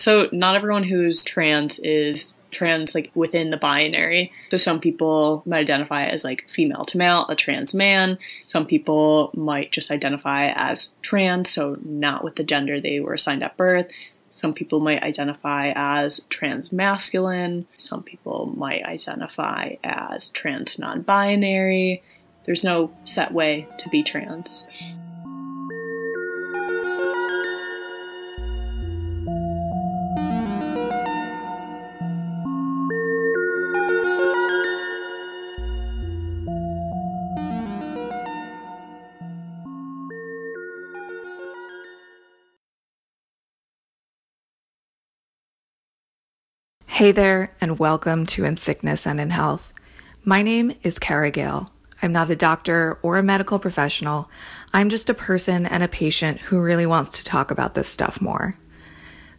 So, not everyone who's trans is trans like within the binary. So some people might identify as like female to male, a trans man. Some people might just identify as trans, so not with the gender they were assigned at birth. Some people might identify as trans masculine. Some people might identify as trans non binary. There's no set way to be trans. Hey there, and welcome to In Sickness and in Health. My name is Kara Gale. I'm not a doctor or a medical professional. I'm just a person and a patient who really wants to talk about this stuff more.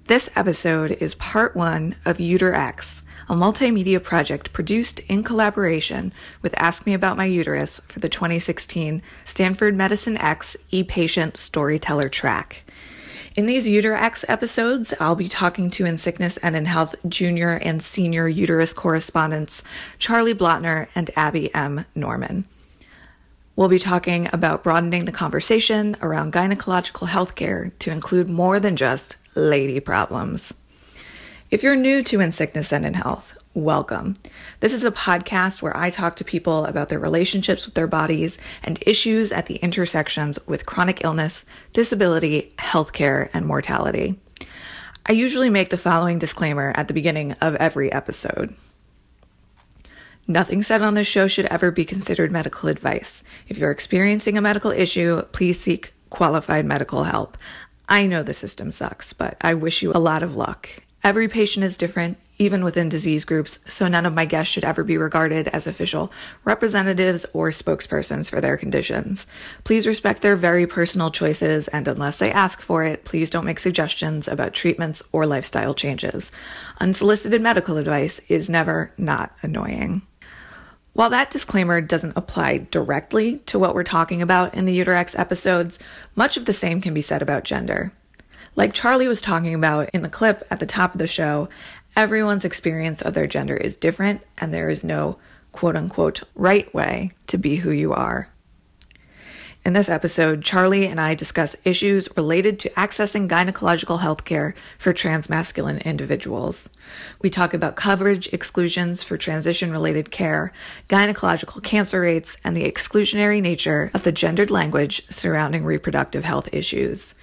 This episode is part one of UterX, a multimedia project produced in collaboration with Ask Me About My Uterus for the 2016 Stanford Medicine X e-patient storyteller track. In these UterX episodes, I'll be talking to In Sickness and in Health junior and senior uterus correspondents Charlie Blotner and Abby M. Norman. We'll be talking about broadening the conversation around gynecological healthcare to include more than just lady problems. If you're new to In Sickness and in Health, welcome. This is a podcast where I talk to people about their relationships with their bodies and issues at the intersections with chronic illness, disability, healthcare, and mortality. I usually make the following disclaimer at the beginning of every episode. Nothing said on this show should ever be considered medical advice. If you're experiencing a medical issue, please seek qualified medical help. I know the system sucks, but I wish you a lot of luck. Every patient is different, even within disease groups, so none of my guests should ever be regarded as official representatives or spokespersons for their conditions. Please respect their very personal choices, and unless they ask for it, please don't make suggestions about treatments or lifestyle changes. Unsolicited medical advice is never not annoying. While that disclaimer doesn't apply directly to what we're talking about in the UterX episodes, much of the same can be said about gender. Like Charlie was talking about in the clip at the top of the show, everyone's experience of their gender is different, and there is no quote unquote right way to be who you are. In this episode, Charlie and I discuss issues related to accessing gynecological health care for transmasculine individuals. We talk about coverage exclusions for transition related care, gynecological cancer rates, and the exclusionary nature of the gendered language surrounding reproductive health issues.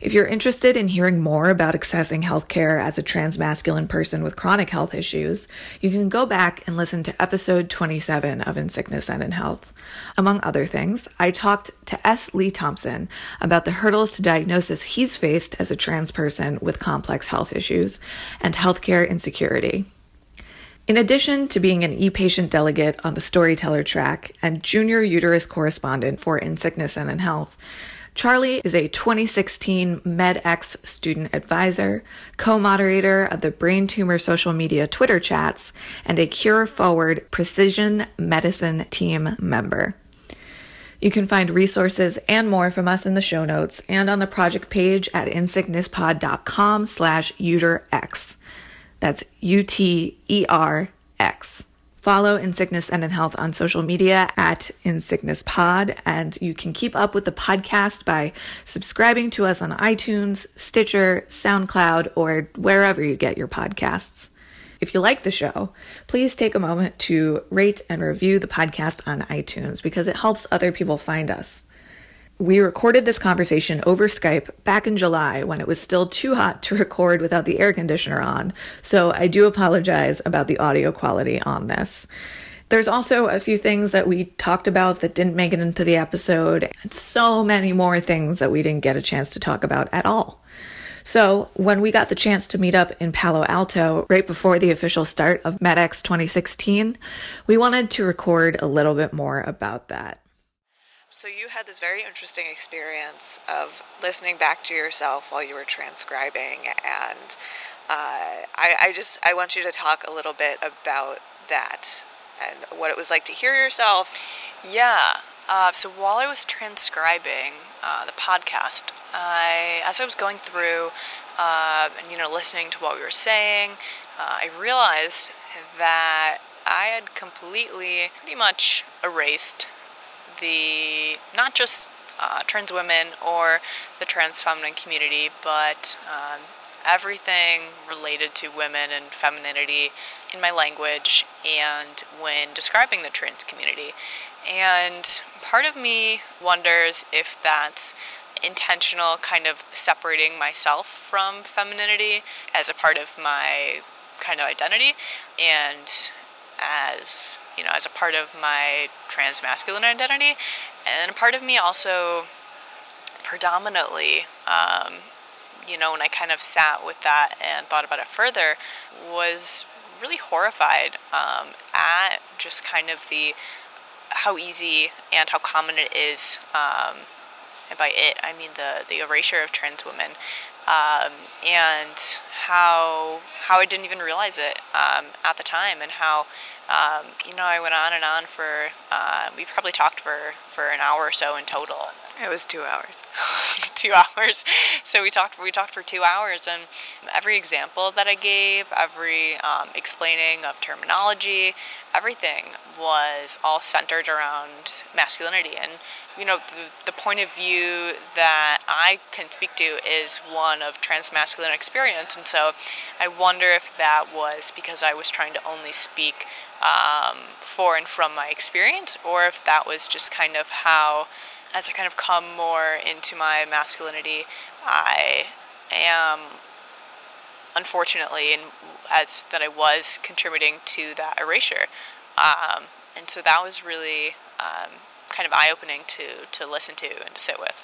If you're interested in hearing more about accessing healthcare as a transmasculine person with chronic health issues, you can go back and listen to episode 27 of In Sickness and in Health. Among other things, I talked to S. Lee Thompson about the hurdles to diagnosis he's faced as a trans person with complex health issues and healthcare insecurity. In addition to being an e patient delegate on the storyteller track and junior uterus correspondent for In Sickness and in Health, Charlie is a 2016 MedX student advisor, co moderator of the Brain Tumor social media Twitter chats, and a Cure Forward precision medicine team member. You can find resources and more from us in the show notes and on the project page at insicknesspod.com slash uterx. That's U-T-E-R-X. Follow In Sickness and in Health on social media at In Sickness Pod, and you can keep up with the podcast by subscribing to us on iTunes, Stitcher, SoundCloud, or wherever you get your podcasts. If you like the show, please take a moment to rate and review the podcast on iTunes because it helps other people find us. We recorded this conversation over Skype back in July when it was still too hot to record without the air conditioner on, so I do apologize about the audio quality on this. There's also a few things that we talked about that didn't make it into the episode, and so many more things that we didn't get a chance to talk about at all. So, when we got the chance to meet up in Palo Alto right before the official start of MedX 2016, we wanted to record a little bit more about that. So you had this very interesting experience of listening back to yourself while you were transcribing, and uh, I, I just I want you to talk a little bit about that and what it was like to hear yourself. Yeah. Uh, so while I was transcribing uh, the podcast, I, as I was going through uh, and you know listening to what we were saying, uh, I realized that I had completely, pretty much erased the not just uh, trans women or the trans feminine community, but um, everything related to women and femininity in my language and when describing the trans community. And part of me wonders if that's intentional kind of separating myself from femininity as a part of my kind of identity and as you know as a part of my trans masculine identity. And a part of me also predominantly um, you know when i kind of sat with that and thought about it further was really horrified um, at just kind of the how easy and how common it is um, and by it I mean the the erasure of trans women um, and how how I didn't even realize it um, at the time, and how um, you know I went on and on for uh, we probably talked for for an hour or so in total. It was two hours. two hours. So we talked. We talked for two hours, and every example that I gave, every um, explaining of terminology, everything was all centered around masculinity. And you know, the, the point of view that I can speak to is one of transmasculine experience. And so, I wonder if that was because I was trying to only speak um, for and from my experience, or if that was just kind of how as I kind of come more into my masculinity, I am unfortunately, and as that I was contributing to that erasure, um, and so that was really um, kind of eye opening to to listen to and to sit with.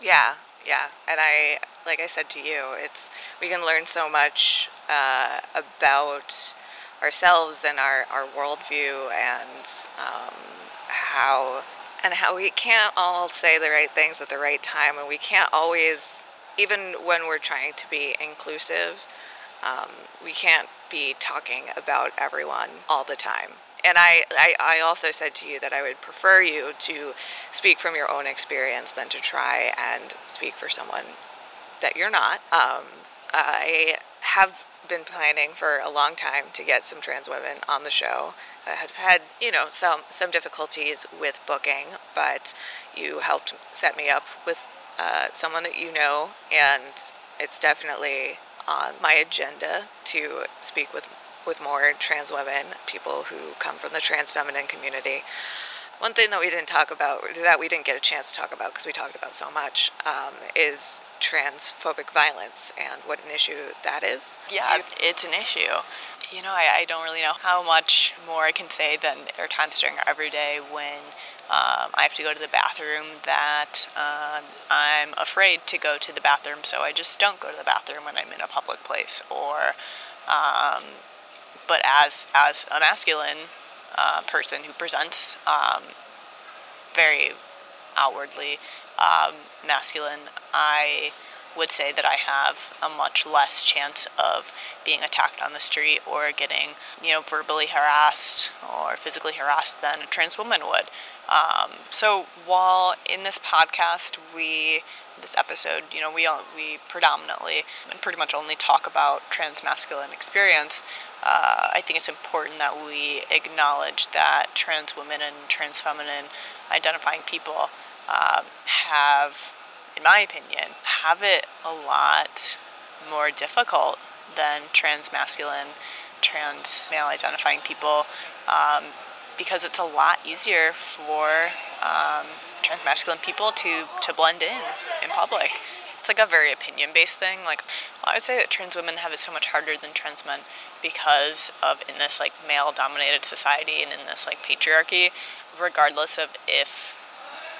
Yeah, yeah, and I like I said to you, it's we can learn so much uh, about ourselves and our our worldview and um, how and how we can't all say the right things at the right time, and we can't always, even when we're trying to be inclusive, um, we can't be talking about everyone all the time. And I, I, I also said to you that I would prefer you to speak from your own experience than to try and speak for someone that you're not. Um, I have been planning for a long time to get some trans women on the show. I have had, you know, some some difficulties with booking, but you helped set me up with uh, someone that you know, and it's definitely on my agenda to speak with with more trans women, people who come from the trans feminine community. One thing that we didn't talk about, that we didn't get a chance to talk about because we talked about so much, um, is transphobic violence and what an issue that is. Yeah, it's an issue. You know, I, I don't really know how much more I can say than there are times during every day when um, I have to go to the bathroom that um, I'm afraid to go to the bathroom, so I just don't go to the bathroom when I'm in a public place. Or, um, but as as a masculine uh, person who presents um, very outwardly um, masculine, I would say that I have a much less chance of being attacked on the street or getting, you know, verbally harassed or physically harassed than a trans woman would. Um, so while in this podcast we this episode, you know, we we predominantly and pretty much only talk about trans masculine experience uh, I think it's important that we acknowledge that trans women and trans feminine identifying people um, have, in my opinion, have it a lot more difficult than trans masculine, trans male identifying people um, because it's a lot easier for um, trans masculine people to, to blend in in public. It's like a very opinion based thing. Like, I would say that trans women have it so much harder than trans men because of in this like male dominated society and in this like patriarchy, regardless of if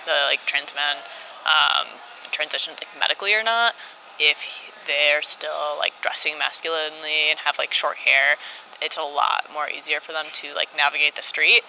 the like trans men um, transition like medically or not, if they're still like dressing masculinely and have like short hair, it's a lot more easier for them to like navigate the street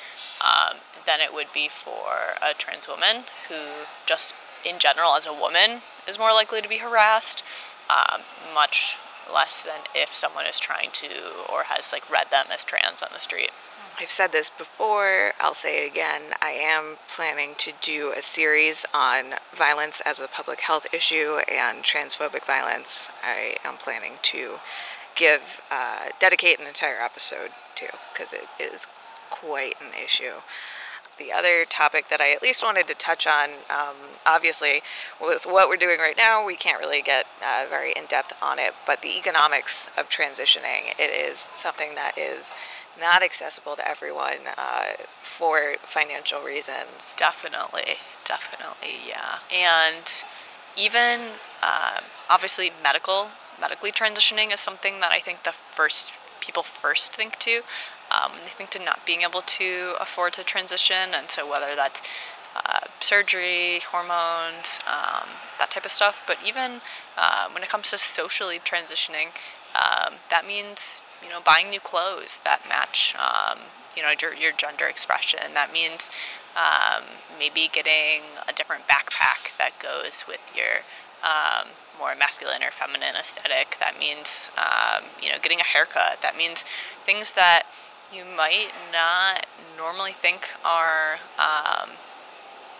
um, than it would be for a trans woman who just in general as a woman is more likely to be harassed um, much less than if someone is trying to or has like read them as trans on the street. I've said this before, I'll say it again. I am planning to do a series on violence as a public health issue and transphobic violence. I am planning to give, uh, dedicate an entire episode to, because it is quite an issue the other topic that I at least wanted to touch on, um, obviously, with what we're doing right now, we can't really get uh, very in depth on it, but the economics of transitioning, it is something that is not accessible to everyone uh, for financial reasons. Definitely, definitely, yeah. And even uh, obviously, medical medically transitioning is something that I think the first people first think to. Um, they think to not being able to afford to transition, and so whether that's uh, surgery, hormones, um, that type of stuff. But even uh, when it comes to socially transitioning, um, that means you know buying new clothes that match um, you know your, your gender expression. That means um, maybe getting a different backpack that goes with your um, more masculine or feminine aesthetic. That means um, you know getting a haircut. That means things that you might not normally think are um,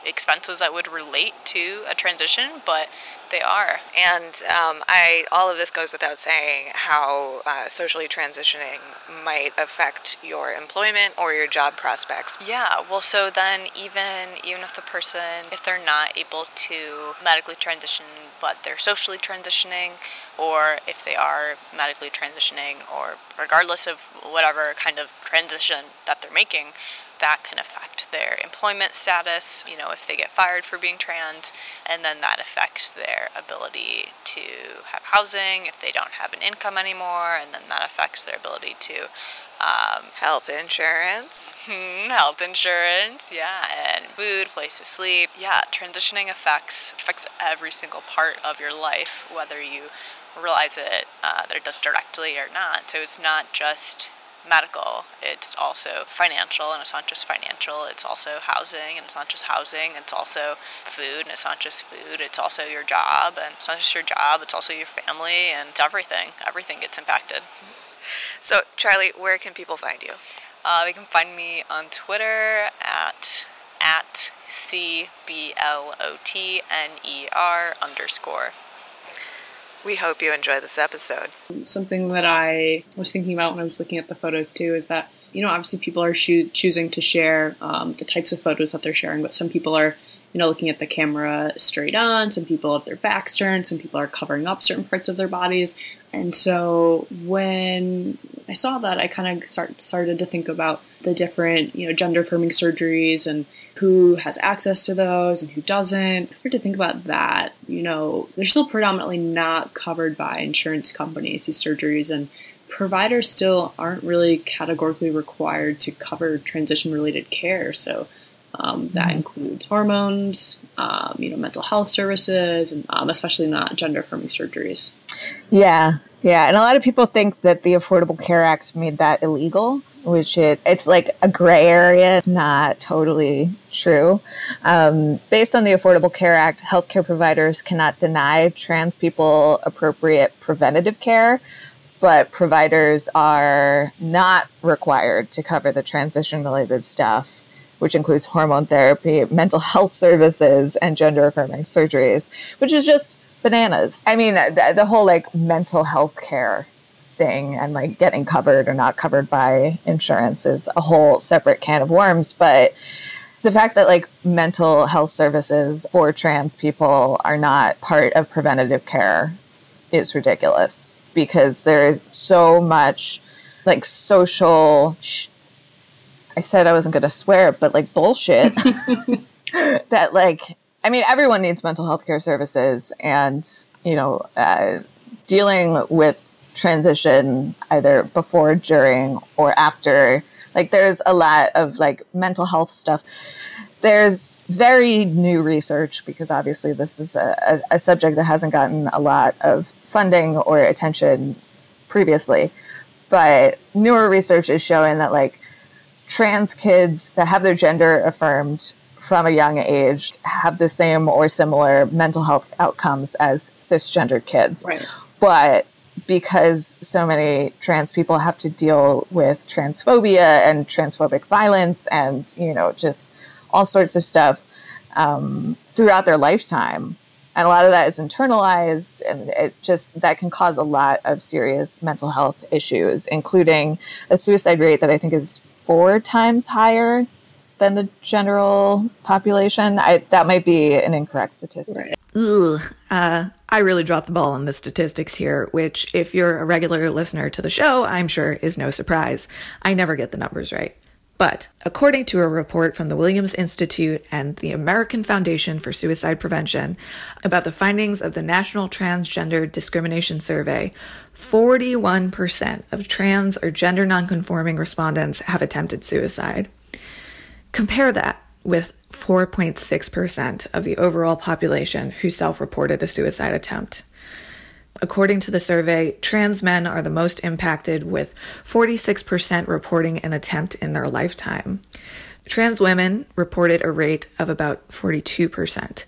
expenses that would relate to a transition, but they are. And um, I, all of this goes without saying how uh, socially transitioning might affect your employment or your job prospects. Yeah. Well, so then even even if the person, if they're not able to medically transition, but they're socially transitioning, or if they are medically transitioning, or regardless of whatever kind of transition that they're making, that can affect their employment status, you know, if they get fired for being trans, and then that affects their ability to have housing if they don't have an income anymore, and then that affects their ability to um, health insurance. Hmm, health insurance, yeah, and food, place to sleep. Yeah, transitioning affects affects every single part of your life, whether you realize it uh, that it does directly or not. So it's not just medical, it's also financial, and it's not just financial, it's also housing, and it's not just housing, it's also food, and it's not just food, it's also your job, and it's not just your job, it's also your family, and it's everything. Everything gets impacted. So, Charlie, where can people find you? Uh, they can find me on Twitter at at C B L O T N E R underscore. We hope you enjoy this episode. Something that I was thinking about when I was looking at the photos too is that, you know, obviously people are cho- choosing to share um, the types of photos that they're sharing, but some people are, you know, looking at the camera straight on, some people have their backs turned, some people are covering up certain parts of their bodies. And so when I saw that, I kind of start, started to think about the different, you know, gender affirming surgeries and who has access to those and who doesn't. Hard to think about that. You know, they're still predominantly not covered by insurance companies, these surgeries, and providers still aren't really categorically required to cover transition related care. So um, that mm-hmm. includes hormones, um, you know, mental health services, and um, especially not gender affirming surgeries. Yeah, yeah, and a lot of people think that the Affordable Care Act made that illegal, which it it's like a gray area, not totally true. Um, based on the Affordable Care Act, healthcare providers cannot deny trans people appropriate preventative care, but providers are not required to cover the transition related stuff. Which includes hormone therapy, mental health services, and gender affirming surgeries, which is just bananas. I mean, the, the whole like mental health care thing and like getting covered or not covered by insurance is a whole separate can of worms. But the fact that like mental health services for trans people are not part of preventative care is ridiculous because there is so much like social. Sh- I said I wasn't going to swear, but like bullshit that like I mean, everyone needs mental health care services, and you know, uh, dealing with transition either before, during, or after. Like, there's a lot of like mental health stuff. There's very new research because obviously this is a, a, a subject that hasn't gotten a lot of funding or attention previously. But newer research is showing that like trans kids that have their gender affirmed from a young age have the same or similar mental health outcomes as cisgender kids. Right. But because so many trans people have to deal with transphobia and transphobic violence and, you know, just all sorts of stuff um, throughout their lifetime. And a lot of that is internalized, and it just that can cause a lot of serious mental health issues, including a suicide rate that I think is four times higher than the general population. I, that might be an incorrect statistic. Right. Ugh. Uh, I really dropped the ball on the statistics here, which, if you're a regular listener to the show, I'm sure is no surprise. I never get the numbers right. But according to a report from the Williams Institute and the American Foundation for Suicide Prevention about the findings of the National Transgender Discrimination Survey, 41% of trans or gender nonconforming respondents have attempted suicide. Compare that with 4.6% of the overall population who self reported a suicide attempt. According to the survey, trans men are the most impacted, with 46% reporting an attempt in their lifetime. Trans women reported a rate of about 42%.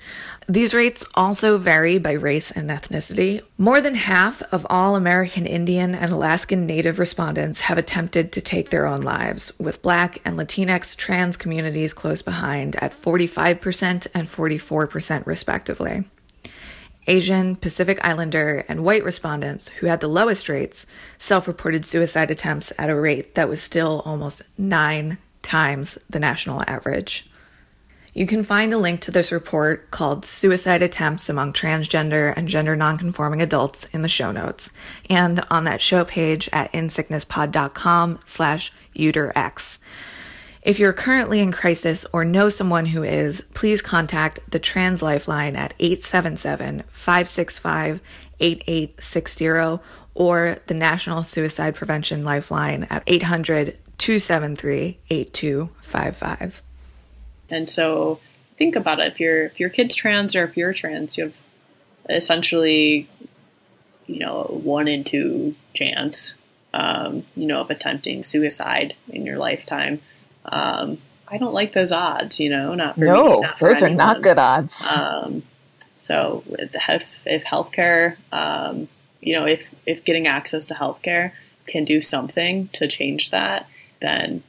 These rates also vary by race and ethnicity. More than half of all American Indian and Alaskan Native respondents have attempted to take their own lives, with Black and Latinx trans communities close behind at 45% and 44%, respectively. Asian, Pacific Islander, and white respondents who had the lowest rates self reported suicide attempts at a rate that was still almost nine times the national average. You can find a link to this report called Suicide Attempts Among Transgender and Gender Nonconforming Adults in the show notes and on that show page at insicknesspod.com slash uterx. If you're currently in crisis or know someone who is, please contact the Trans Lifeline at 877 565 8860 or the National Suicide Prevention Lifeline at 800 273 8255. And so think about it. If your if your kid's trans or if you're trans, you have essentially, you know, one in two chance, um, you know, of attempting suicide in your lifetime. Um, I don't like those odds, you know, not for no, me, not those are not good odds. Um, so if, if healthcare, um, you know, if, if getting access to healthcare can do something to change that, then.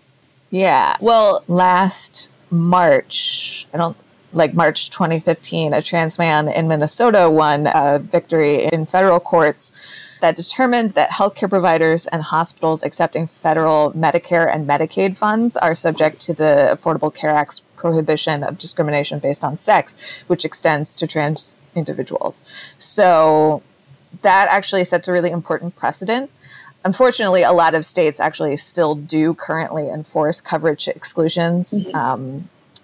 Yeah. Well, last March, I don't like March 2015, a trans man in Minnesota won a victory in federal courts that determined that healthcare providers and hospitals accepting federal Medicare and Medicaid funds are subject to the Affordable Care Act's prohibition of discrimination based on sex, which extends to trans individuals. So that actually sets a really important precedent. Unfortunately, a lot of states actually still do currently enforce coverage exclusions. Mm-hmm. Um,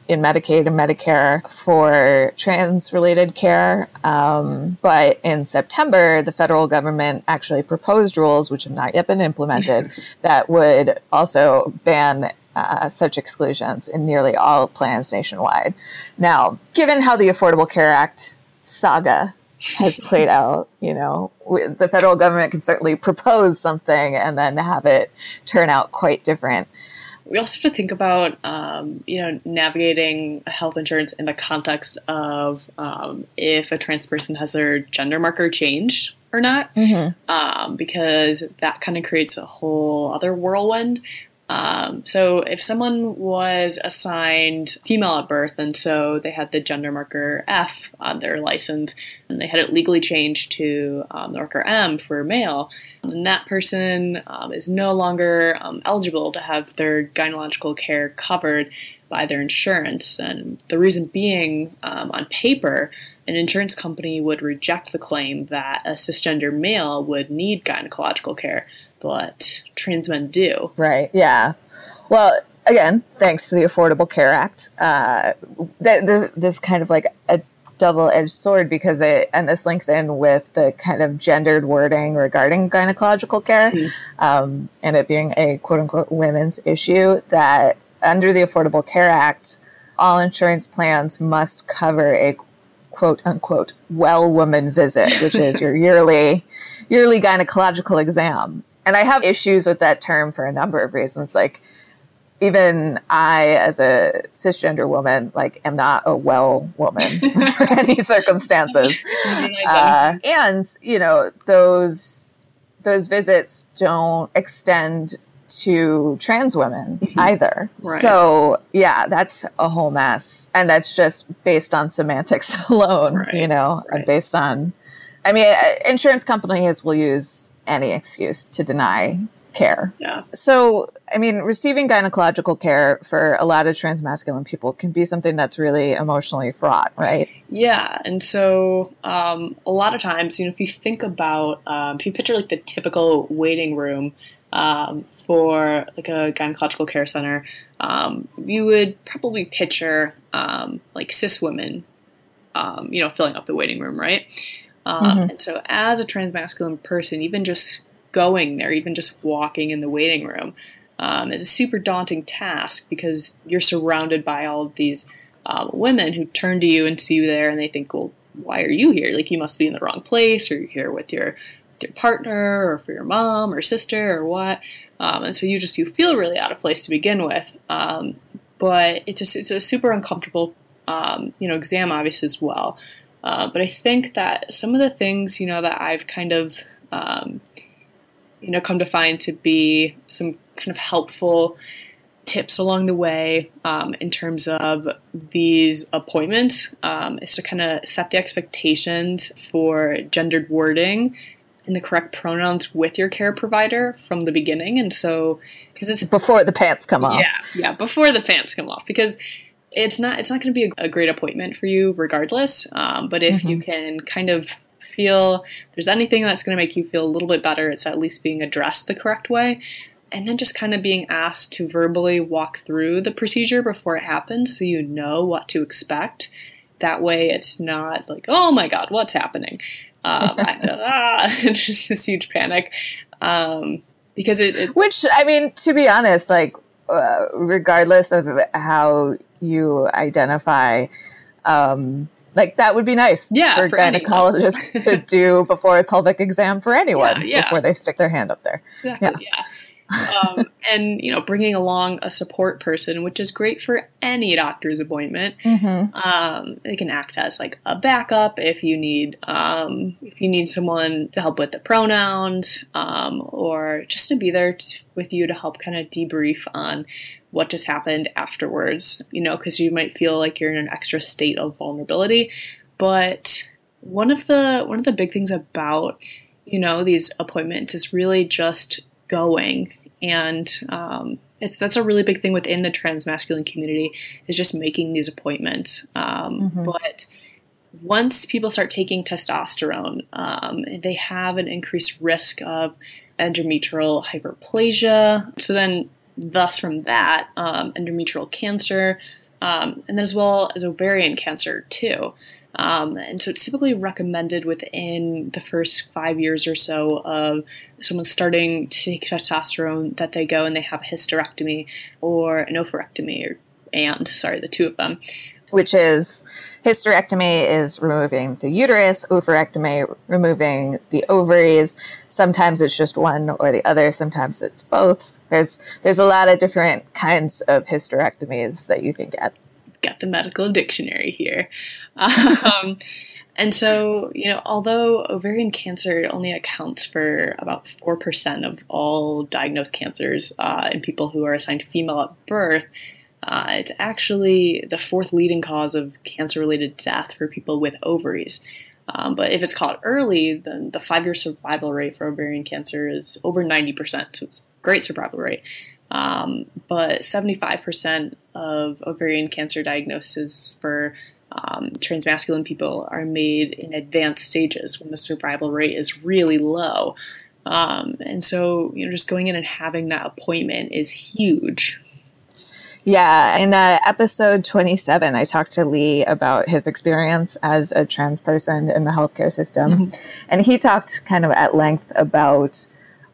in Medicaid and Medicare for trans related care. Um, but in September, the federal government actually proposed rules, which have not yet been implemented, that would also ban uh, such exclusions in nearly all plans nationwide. Now, given how the Affordable Care Act saga has played out, you know, the federal government can certainly propose something and then have it turn out quite different. We also have to think about um, you know navigating health insurance in the context of um, if a trans person has their gender marker changed or not, mm-hmm. um, because that kind of creates a whole other whirlwind um, so if someone was assigned female at birth and so they had the gender marker F on their license and they had it legally changed to um, the marker M for male, then that person um, is no longer um, eligible to have their gynecological care covered by their insurance. And the reason being, um, on paper, an insurance company would reject the claim that a cisgender male would need gynecological care but trans men do. Right. Yeah. Well, again, thanks to the Affordable Care Act, uh, th- this, this kind of like a double-edged sword because it and this links in with the kind of gendered wording regarding gynecological care mm-hmm. um, and it being a quote-unquote women's issue that under the affordable care act all insurance plans must cover a quote unquote well woman visit which is your yearly yearly gynecological exam and I have issues with that term for a number of reasons. Like, even I, as a cisgender woman, like, am not a well woman under any circumstances. Uh, and, you know, those those visits don't extend to trans women mm-hmm. either. Right. So, yeah, that's a whole mess. And that's just based on semantics alone, right. you know, right. based on, I mean, uh, insurance companies will use any excuse to deny care. Yeah. So, I mean, receiving gynecological care for a lot of transmasculine people can be something that's really emotionally fraught, right? Yeah. And so, um, a lot of times, you know, if you think about, um, if you picture like the typical waiting room um, for like a gynecological care center, um, you would probably picture um, like cis women, um, you know, filling up the waiting room, right? Mm-hmm. And so, as a transmasculine person, even just going there, even just walking in the waiting room, um, is a super daunting task because you're surrounded by all of these um, women who turn to you and see you there and they think, well, why are you here? Like, you must be in the wrong place, or you're here with your, with your partner, or for your mom or sister, or what. Um, and so you just you feel really out of place to begin with. Um, but it's a, it's a super uncomfortable, um, you know, exam obviously as well. Uh, but I think that some of the things you know that I've kind of um, you know, come to find to be some kind of helpful tips along the way um, in terms of these appointments um, is to kind of set the expectations for gendered wording and the correct pronouns with your care provider from the beginning. And so, because it's before the pants come off. Yeah, yeah, before the pants come off, because it's not it's not going to be a, a, great appointment for you regardless. Um, but if mm-hmm. you can kind of feel there's anything that's going to make you feel a little bit better, it's at least being addressed the correct way. And then just kind of being asked to verbally walk through the procedure before it happens so you know what to expect. That way it's not like, oh my God, what's happening? Um, I, ah, it's just this huge panic. Um, because it, it, Which, I mean, to be honest, like, uh, regardless of how you identify, um, like that would be nice yeah, for, for gynecologists to do before a pelvic exam for anyone yeah, yeah. before they stick their hand up there. Exactly, yeah. Um, and you know bringing along a support person which is great for any doctor's appointment mm-hmm. um, they can act as like a backup if you need um, if you need someone to help with the pronouns um, or just to be there t- with you to help kind of debrief on what just happened afterwards, you know, because you might feel like you're in an extra state of vulnerability. But one of the one of the big things about you know these appointments is really just going and um, it's that's a really big thing within the trans masculine community is just making these appointments um, mm-hmm. but once people start taking testosterone um, they have an increased risk of endometrial hyperplasia so then thus from that, um, endometrial cancer, um, and then as well as ovarian cancer too. Um, and so it's typically recommended within the first five years or so of someone starting to take testosterone that they go and they have a hysterectomy or an oophorectomy, or, and sorry, the two of them which is hysterectomy is removing the uterus, oophorectomy removing the ovaries. Sometimes it's just one or the other. Sometimes it's both. There's there's a lot of different kinds of hysterectomies that you can get. Got the medical dictionary here. Um, and so, you know, although ovarian cancer only accounts for about 4% of all diagnosed cancers uh, in people who are assigned female at birth, uh, it's actually the fourth leading cause of cancer related death for people with ovaries. Um, but if it's caught early, then the five year survival rate for ovarian cancer is over 90%. So it's great survival rate. Um, but 75% of ovarian cancer diagnoses for um, transmasculine people are made in advanced stages when the survival rate is really low. Um, and so, you know, just going in and having that appointment is huge. Yeah. In uh, episode 27, I talked to Lee about his experience as a trans person in the healthcare system. Mm-hmm. And he talked kind of at length about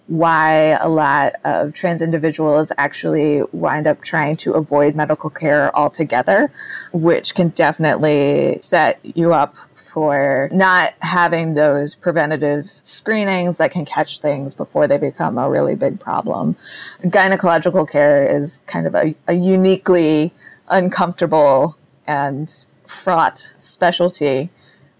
why a lot of trans individuals actually wind up trying to avoid medical care altogether, which can definitely set you up for not having those preventative screenings that can catch things before they become a really big problem. Gynecological care is kind of a, a uniquely uncomfortable and fraught specialty.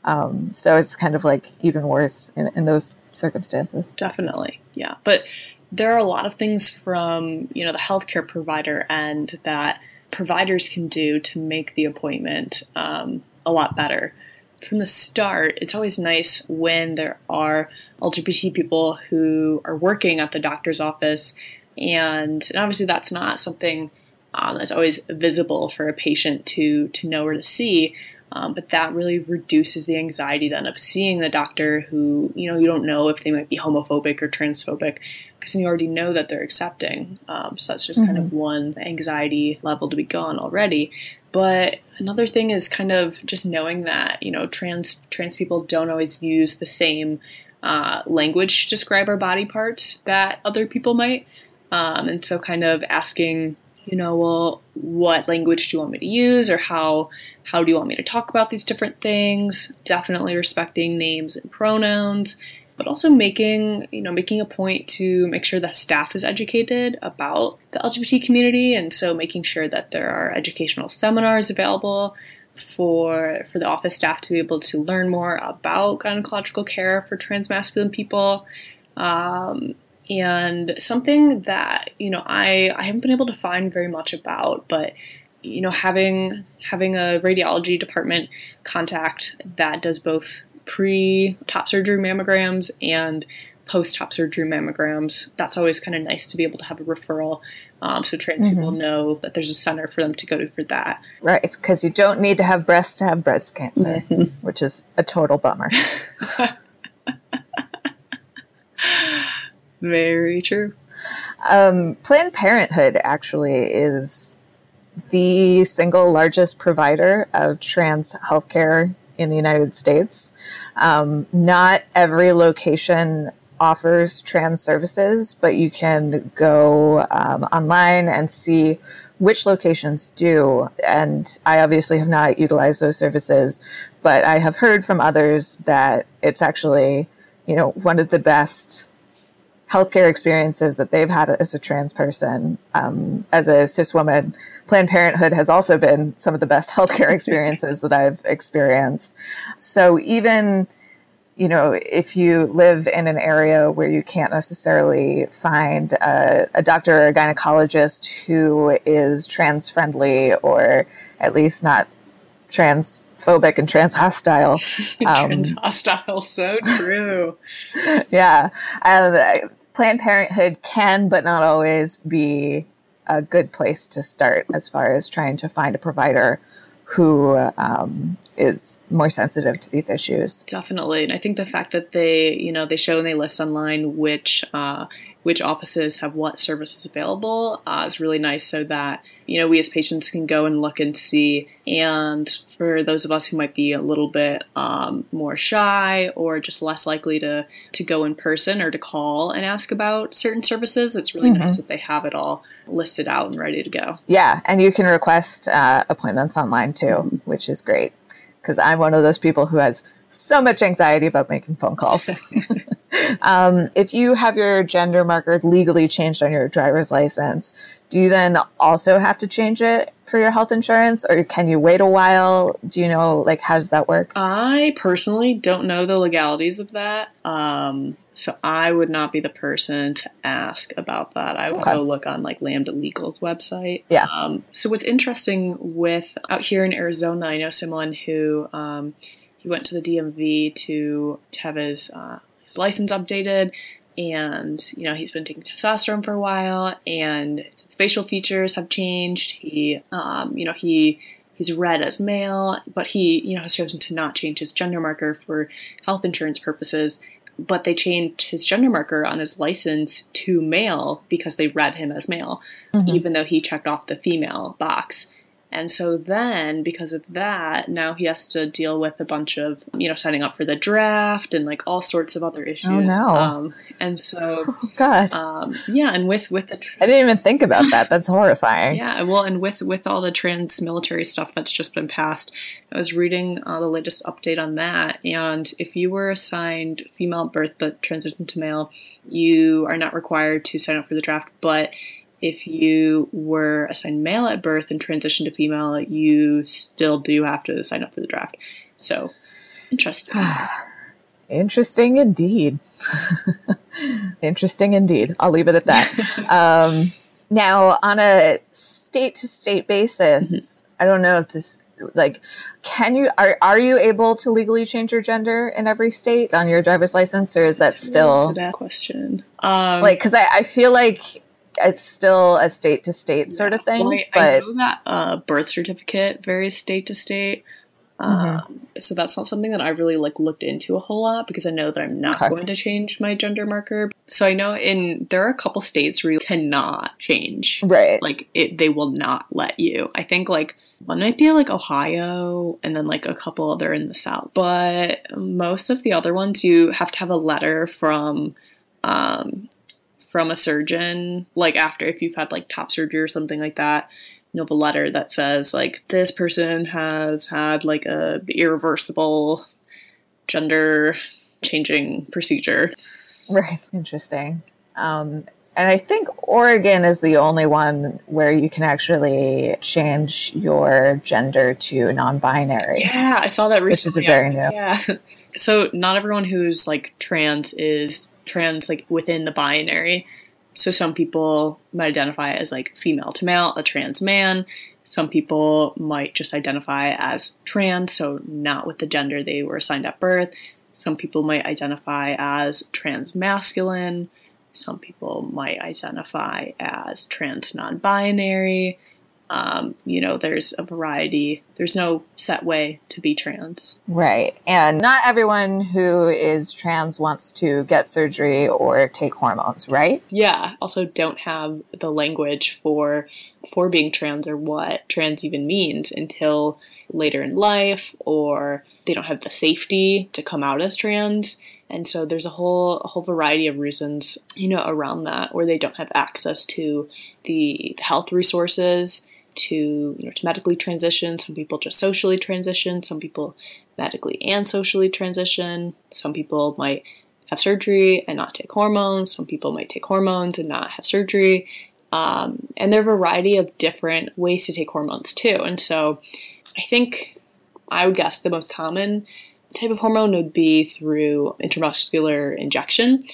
Um, so it's kind of like even worse in, in those circumstances. Definitely, yeah. But there are a lot of things from you know the healthcare provider end that providers can do to make the appointment um, a lot better. From the start, it's always nice when there are LGBT people who are working at the doctor's office, and, and obviously that's not something um, that's always visible for a patient to to know or to see. Um, but that really reduces the anxiety then of seeing the doctor who you know you don't know if they might be homophobic or transphobic because you already know that they're accepting. Um, so that's just mm-hmm. kind of mm-hmm. one anxiety level to be gone already. But another thing is kind of just knowing that you know trans trans people don't always use the same uh, language to describe our body parts that other people might, um, and so kind of asking you know, well, what language do you want me to use or how how do you want me to talk about these different things? Definitely respecting names and pronouns, but also making, you know, making a point to make sure the staff is educated about the LGBT community and so making sure that there are educational seminars available for for the office staff to be able to learn more about gynecological care for transmasculine people. Um, and something that you know I I haven't been able to find very much about, but you know having having a radiology department contact that does both pre top surgery mammograms and post top surgery mammograms. That's always kind of nice to be able to have a referral. Um, so trans mm-hmm. people know that there's a center for them to go to for that. Right, because you don't need to have breasts to have breast cancer, mm-hmm. which is a total bummer. Very true. Um, Planned Parenthood actually is the single largest provider of trans healthcare in the United States. Um, not every location offers trans services, but you can go um, online and see which locations do. And I obviously have not utilized those services, but I have heard from others that it's actually, you know, one of the best healthcare experiences that they've had as a trans person. Um, as a cis woman, Planned Parenthood has also been some of the best healthcare experiences that I've experienced. So even, you know, if you live in an area where you can't necessarily find a, a doctor or a gynecologist who is trans friendly or at least not transphobic and trans hostile. Um, trans hostile, so true. yeah. Um, Planned Parenthood can, but not always, be a good place to start as far as trying to find a provider who um, is more sensitive to these issues. Definitely, and I think the fact that they, you know, they show and they list online which uh, which offices have what services available uh, is really nice so that you know we as patients can go and look and see and for those of us who might be a little bit um, more shy or just less likely to to go in person or to call and ask about certain services it's really mm-hmm. nice that they have it all listed out and ready to go yeah and you can request uh, appointments online too mm-hmm. which is great because i'm one of those people who has so much anxiety about making phone calls um, if you have your gender marker legally changed on your driver's license, do you then also have to change it for your health insurance or can you wait a while? Do you know, like, how does that work? I personally don't know the legalities of that. Um, so I would not be the person to ask about that. I would okay. go look on like Lambda Legal's website. Yeah. Um, so what's interesting with out here in Arizona, I know someone who um, he went to the DMV to, to have his uh, his license updated, and you know he's been taking testosterone for a while, and his facial features have changed. He, um, you know, he he's read as male, but he, you know, has chosen to not change his gender marker for health insurance purposes. But they changed his gender marker on his license to male because they read him as male, mm-hmm. even though he checked off the female box. And so then, because of that, now he has to deal with a bunch of, you know, signing up for the draft and like all sorts of other issues. Oh, no. Um, and so, oh, God. Um, yeah, and with with the, tra- I didn't even think about that. That's horrifying. yeah, well, and with with all the trans military stuff that's just been passed, I was reading uh, the latest update on that, and if you were assigned female at birth but transitioned to male, you are not required to sign up for the draft, but if you were assigned male at birth and transitioned to female, you still do have to sign up for the draft. So, interesting. Interesting indeed. Interesting indeed. I'll leave it at that. um, now, on a state to state basis, mm-hmm. I don't know if this like can you are are you able to legally change your gender in every state on your driver's license or is that still that question um like because I, I feel like it's still a state to state sort of thing well, I, but I know that uh, birth certificate varies state to state mm-hmm. um, so that's not something that I really like looked into a whole lot because I know that I'm not okay. going to change my gender marker. So I know in there are a couple states where you cannot change. Right. Like it they will not let you. I think like one might be like Ohio and then like a couple other in the South. But most of the other ones, you have to have a letter from um, from a surgeon, like after if you've had like top surgery or something like that. You have a letter that says like this person has had like a irreversible gender changing procedure. Right. Interesting. Um, and I think Oregon is the only one where you can actually change your gender to non binary. Yeah, I saw that recently. Which is very new. Yeah. So, not everyone who's like trans is trans like within the binary. So, some people might identify as like female to male, a trans man. Some people might just identify as trans, so not with the gender they were assigned at birth. Some people might identify as trans masculine some people might identify as trans non binary. Um, you know, there's a variety. There's no set way to be trans. Right. And not everyone who is trans wants to get surgery or take hormones, right? Yeah. Also don't have the language for for being trans or what trans even means until later in life or they don't have the safety to come out as trans and so there's a whole a whole variety of reasons, you know, around that where they don't have access to the, the health resources to you know to medically transition. Some people just socially transition. Some people medically and socially transition. Some people might have surgery and not take hormones. Some people might take hormones and not have surgery. Um, and there are a variety of different ways to take hormones too. And so I think I would guess the most common type of hormone would be through intramuscular injection,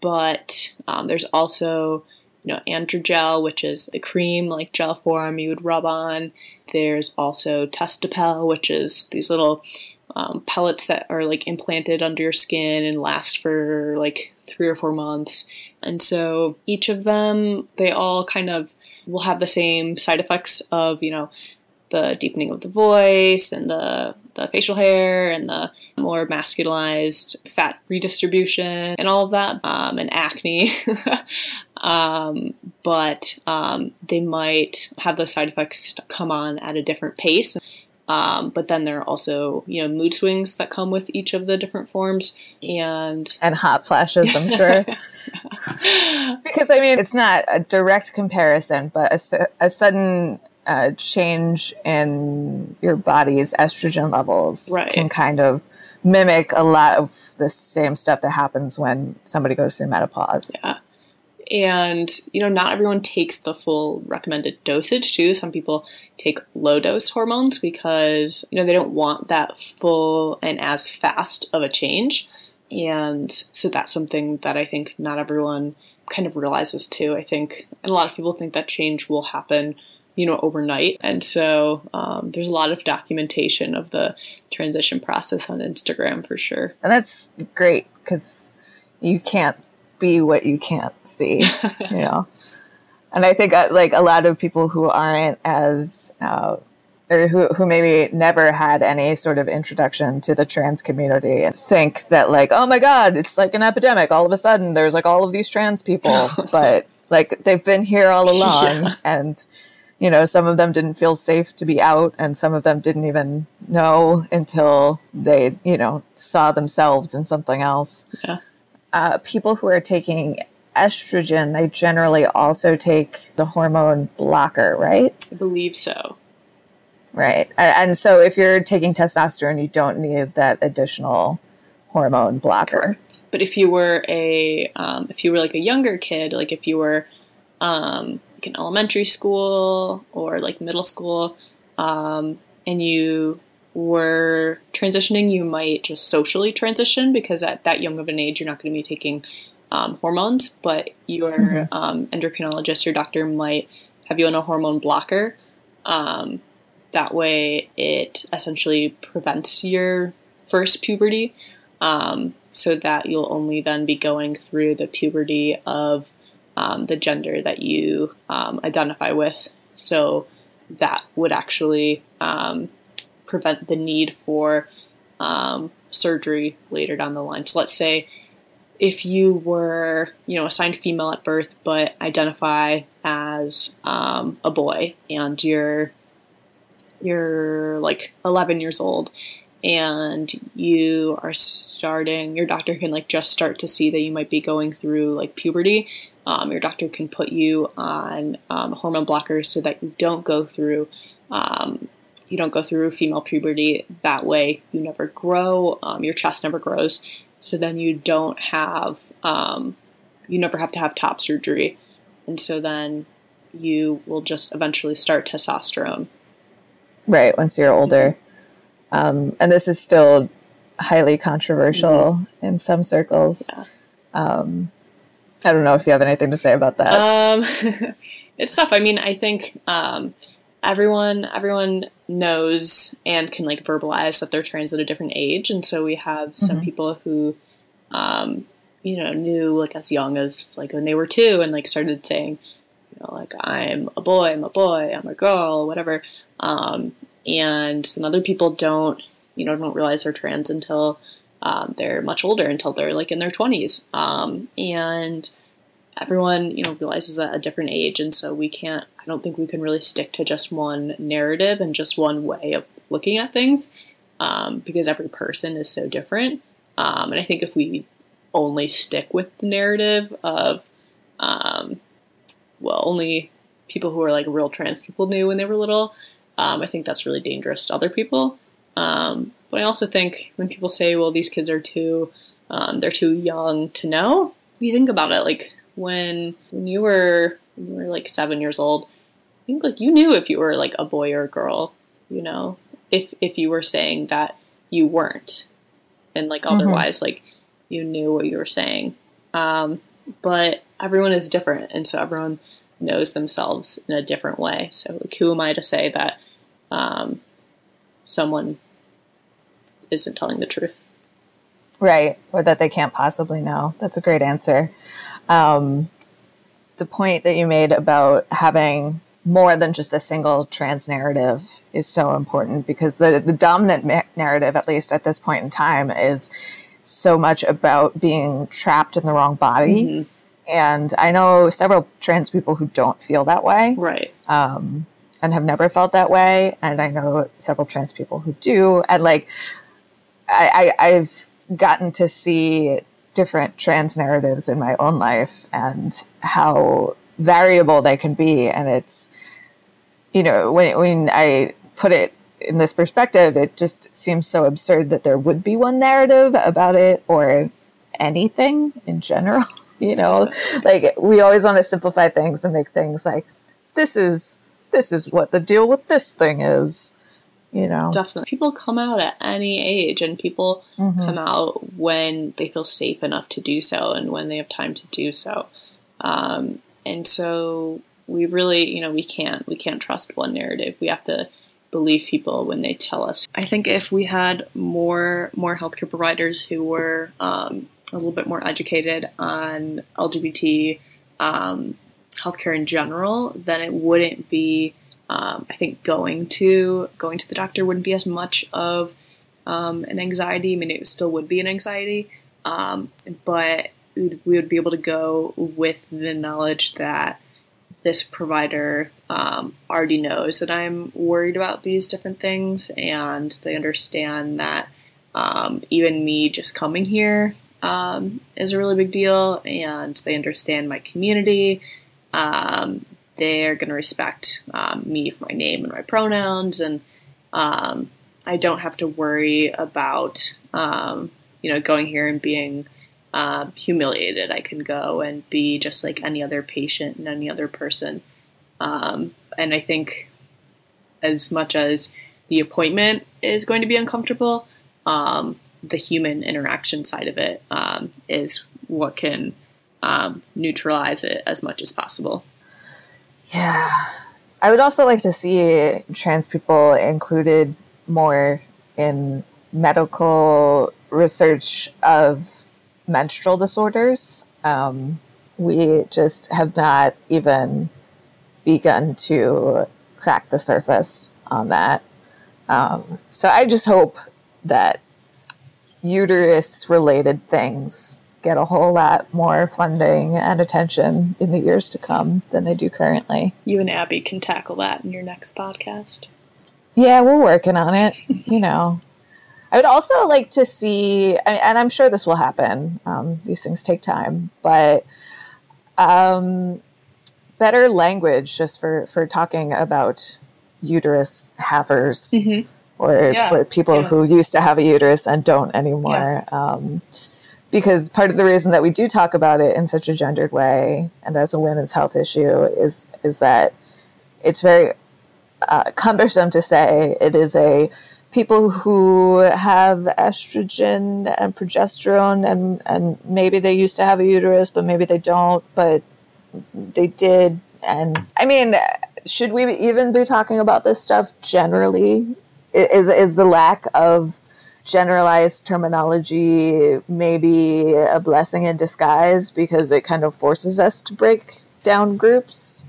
but um, there's also you know androgel, which is a cream like gel form you would rub on. There's also Testopel, which is these little um, pellets that are like implanted under your skin and last for like three or four months. And so each of them, they all kind of will have the same side effects of you know the deepening of the voice and the the facial hair and the more masculinized fat redistribution and all of that, um, and acne. um, but um, they might have those side effects come on at a different pace. Um, but then there are also, you know, mood swings that come with each of the different forms, and and hot flashes. I'm sure. because I mean, it's not a direct comparison, but a, a sudden uh, change in your body's estrogen levels right. can kind of mimic a lot of the same stuff that happens when somebody goes through menopause. Yeah. And, you know, not everyone takes the full recommended dosage too. Some people take low dose hormones because, you know, they don't want that full and as fast of a change. And so that's something that I think not everyone kind of realizes too. I think, and a lot of people think that change will happen you know, overnight. And so um, there's a lot of documentation of the transition process on Instagram for sure. And that's great because you can't be what you can't see, you know. And I think uh, like a lot of people who aren't as uh, or who, who maybe never had any sort of introduction to the trans community and think that like oh my god it's like an epidemic all of a sudden there's like all of these trans people but like they've been here all along yeah. and you know, some of them didn't feel safe to be out, and some of them didn't even know until they, you know, saw themselves in something else. Yeah. Uh, people who are taking estrogen, they generally also take the hormone blocker, right? I believe so. Right. And so if you're taking testosterone, you don't need that additional hormone blocker. But if you were a, um, if you were like a younger kid, like if you were, um, like in elementary school or like middle school, um, and you were transitioning, you might just socially transition because at that young of an age, you're not going to be taking um, hormones, but your mm-hmm. um, endocrinologist, your doctor might have you on a hormone blocker. Um, that way, it essentially prevents your first puberty, um, so that you'll only then be going through the puberty of um, the gender that you um, identify with. So that would actually prevent the need for surgery later down the line. So let's say if you were, you know, assigned female at birth but identify as um, a boy and you're you're like 11 years old and you are starting your doctor can like just start to see that you might be going through like puberty um, your doctor can put you on um, hormone blockers so that you don't go through um, you don't go through female puberty that way you never grow um, your chest never grows so then you don't have, um, you never have to have top surgery. And so then you will just eventually start testosterone. Right, once you're older. Um, and this is still highly controversial mm-hmm. in some circles. Yeah. Um, I don't know if you have anything to say about that. Um, it's tough. I mean, I think um, everyone everyone knows and can like verbalize that they're trans at a different age, and so we have some mm-hmm. people who, um, you know, knew like as young as like when they were two and like started saying, you know, like I'm a boy, I'm a boy, I'm a girl, whatever. Um, and some other people don't, you know, don't realize they're trans until um, they're much older, until they're like in their twenties, um, and everyone, you know, realizes at a different age, and so we can't. Don't think we can really stick to just one narrative and just one way of looking at things, um, because every person is so different. Um, and I think if we only stick with the narrative of, um, well, only people who are like real trans people knew when they were little, um, I think that's really dangerous to other people. Um, but I also think when people say, "Well, these kids are too," um, they're too young to know. If you think about it, like when when you were when you were like seven years old, think like you knew if you were like a boy or a girl, you know, if if you were saying that you weren't, and like mm-hmm. otherwise, like you knew what you were saying. Um, but everyone is different, and so everyone knows themselves in a different way. So like, who am I to say that um, someone isn't telling the truth? Right, or that they can't possibly know. That's a great answer um, the point that you made about having more than just a single trans narrative is so important because the, the dominant ma- narrative, at least at this point in time, is so much about being trapped in the wrong body. Mm-hmm. And I know several trans people who don't feel that way. Right. Um, and have never felt that way. And I know several trans people who do. And like, I, I, I've gotten to see different trans narratives in my own life and how variable they can be. And it's, you know, when, when I put it in this perspective, it just seems so absurd that there would be one narrative about it or anything in general. You know, like we always want to simplify things and make things like this is this is what the deal with this thing is you know definitely people come out at any age and people mm-hmm. come out when they feel safe enough to do so and when they have time to do so um, and so we really you know we can't we can't trust one narrative we have to believe people when they tell us i think if we had more more healthcare providers who were um, a little bit more educated on lgbt um, healthcare in general then it wouldn't be um, I think going to going to the doctor wouldn't be as much of um, an anxiety. I mean, it still would be an anxiety, um, but we would be able to go with the knowledge that this provider um, already knows that I'm worried about these different things, and they understand that um, even me just coming here um, is a really big deal, and they understand my community. Um, they're going to respect um, me for my name and my pronouns, and um, I don't have to worry about you know going here and being uh, humiliated. I can go and be just like any other patient and any other person. Um, and I think as much as the appointment is going to be uncomfortable. Um, the human interaction side of it um, is what can um, neutralize it as much as possible. Yeah. I would also like to see trans people included more in medical research of menstrual disorders. Um, we just have not even begun to crack the surface on that. Um, so I just hope that uterus related things get a whole lot more funding and attention in the years to come than they do currently. You and Abby can tackle that in your next podcast. Yeah, we're working on it. you know, I would also like to see, and I'm sure this will happen. Um, these things take time, but um, better language just for for talking about uterus havers mm-hmm. or, yeah. or, people yeah. who used to have a uterus and don't anymore. Yeah. Um, because part of the reason that we do talk about it in such a gendered way and as a women's health issue is is that it's very uh, cumbersome to say it is a people who have estrogen and progesterone and and maybe they used to have a uterus but maybe they don't but they did. And i mean should we even be talking about this stuff generally? Is is the lack of generalized terminology maybe a blessing in disguise because it kind of forces us to break down groups?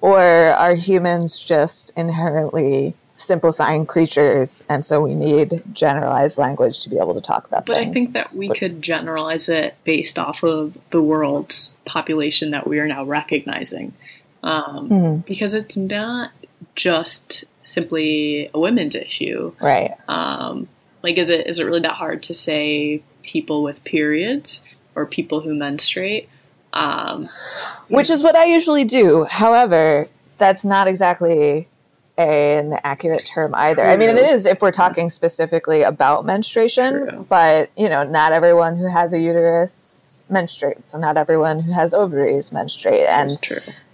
Or are humans just inherently simplifying creatures and so we need generalized language to be able to talk about but things. i think that we but, could generalize it based off of the world's population that we are now recognizing. Um, mm-hmm. because it's not just simply a women's issue. Right. Um, like is it is it really that hard to say people with periods or people who menstruate? Um, which is what i usually do. However that's not exactly an accurate term either. I mean, it is if we're talking specifically about menstruation, True. but you know, not everyone who has a uterus menstruates, and not everyone who has ovaries menstruate. And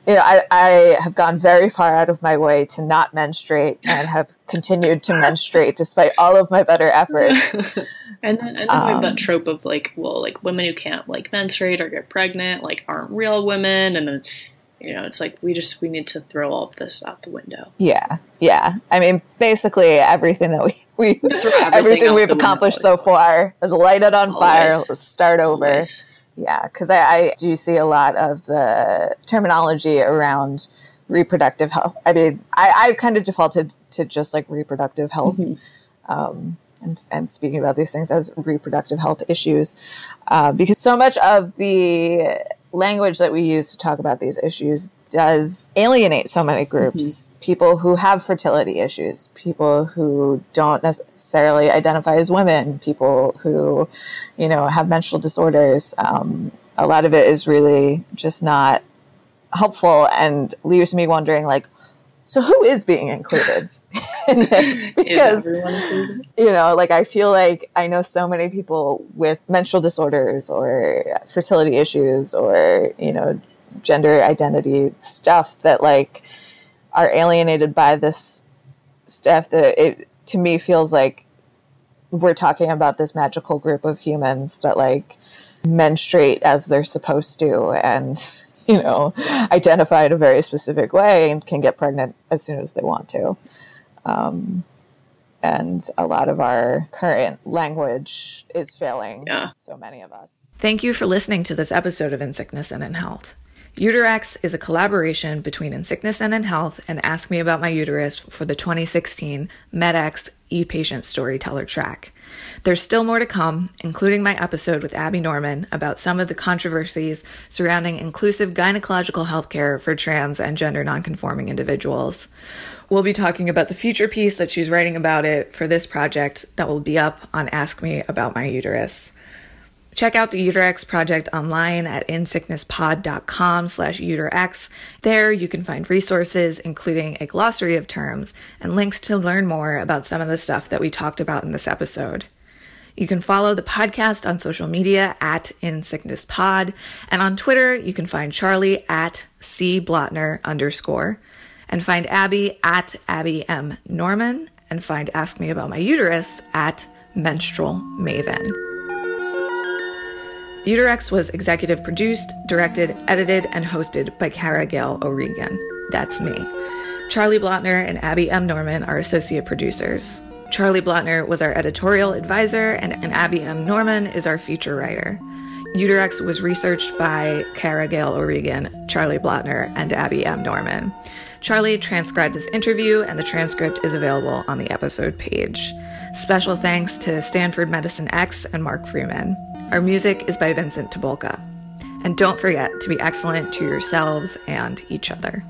you know, I, I have gone very far out of my way to not menstruate and have continued to menstruate despite all of my better efforts. and then, and then um, we have that trope of like, well, like women who can't like menstruate or get pregnant like aren't real women, and then you know it's like we just we need to throw all of this out the window yeah yeah i mean basically everything that we, we everything, everything we've accomplished so far is light it on Always. fire let's start over Always. yeah because I, I do see a lot of the terminology around reproductive health i mean i, I kind of defaulted to just like reproductive health mm-hmm. um, and, and speaking about these things as reproductive health issues uh, because so much of the language that we use to talk about these issues does alienate so many groups. Mm-hmm. people who have fertility issues people who don't necessarily identify as women people who you know have menstrual disorders. Um, a lot of it is really just not helpful. And leaves me wondering like so who is being included in this because you know like i feel like i know so many people with menstrual disorders or fertility issues or you know gender identity stuff that like are alienated by this stuff that it to me feels like we're talking about this magical group of humans that like menstruate as they're supposed to and you know identify in a very specific way and can get pregnant as soon as they want to um, and a lot of our current language is failing yeah. so many of us. Thank you for listening to this episode of In Sickness and in Health. UterX is a collaboration between In Sickness and in Health and Ask Me About My Uterus for the 2016 MedX e-patient storyteller track. There's still more to come, including my episode with Abby Norman about some of the controversies surrounding inclusive gynecological healthcare for trans and gender nonconforming individuals. We'll be talking about the future piece that she's writing about it for this project that will be up on Ask Me About My Uterus. Check out the UterX project online at insicknesspod.com slash uterx. There you can find resources, including a glossary of terms and links to learn more about some of the stuff that we talked about in this episode. You can follow the podcast on social media at InSicknessPod, and on Twitter you can find Charlie at C Blotner underscore and find Abby at Abby M. Norman and find Ask Me About My Uterus at Menstrual Maven. UterX was executive produced, directed, edited, and hosted by Kara Gale O'Regan. That's me. Charlie Blotner and Abby M. Norman are associate producers. Charlie Blotner was our editorial advisor, and, and Abby M. Norman is our feature writer. UterX was researched by Kara Gale O'Regan, Charlie Blotner, and Abby M. Norman. Charlie transcribed this interview, and the transcript is available on the episode page. Special thanks to Stanford Medicine X and Mark Freeman. Our music is by Vincent Tabolka. And don't forget to be excellent to yourselves and each other.